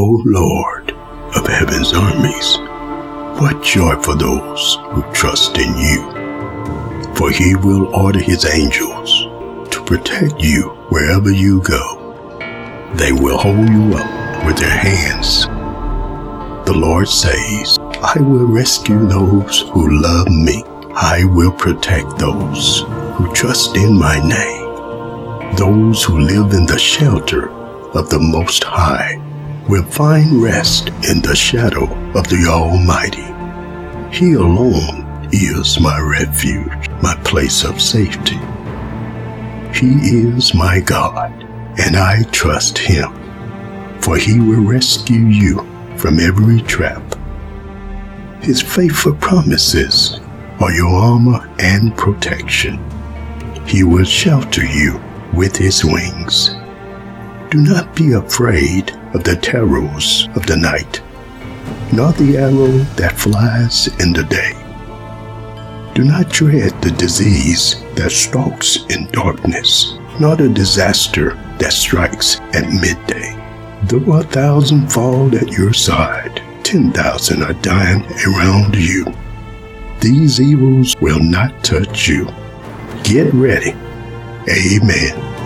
O Lord of heaven's armies, what joy for those who trust in you. For he will order his angels to protect you wherever you go. They will hold you up with their hands. The Lord says, I will rescue those who love me. I will protect those who trust in my name. Those who live in the shelter of the Most High will find rest in the shadow of the Almighty. He alone is my refuge, my place of safety. He is my God, and I trust him, for he will rescue you from every trap. His faithful promises are your armor and protection. He will shelter you with his wings. Do not be afraid of the terrors of the night, nor the arrow that flies in the day. Do not dread the disease that stalks in darkness, nor the disaster that strikes at midday. Though a thousand fall at your side, ten thousand are dying around you. These evils will not touch you. Get ready. Amen.